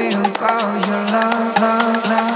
feel about your love, love, love.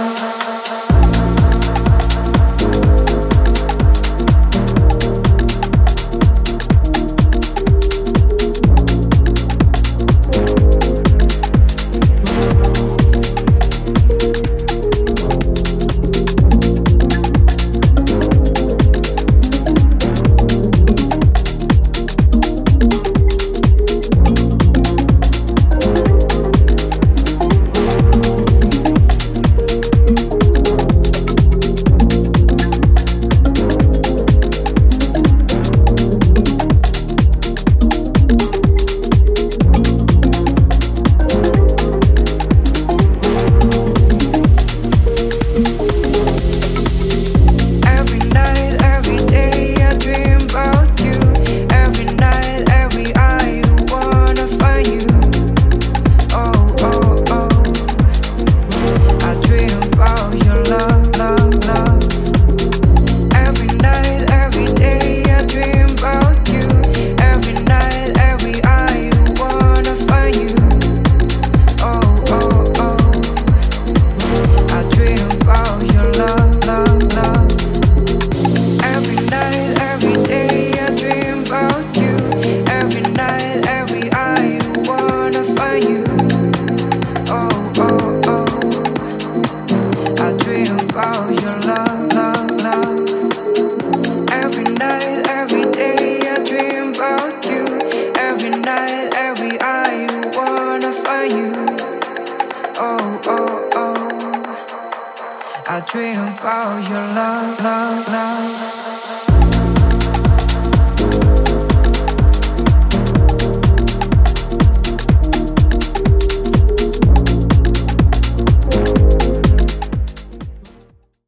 I dream about your love, love, love.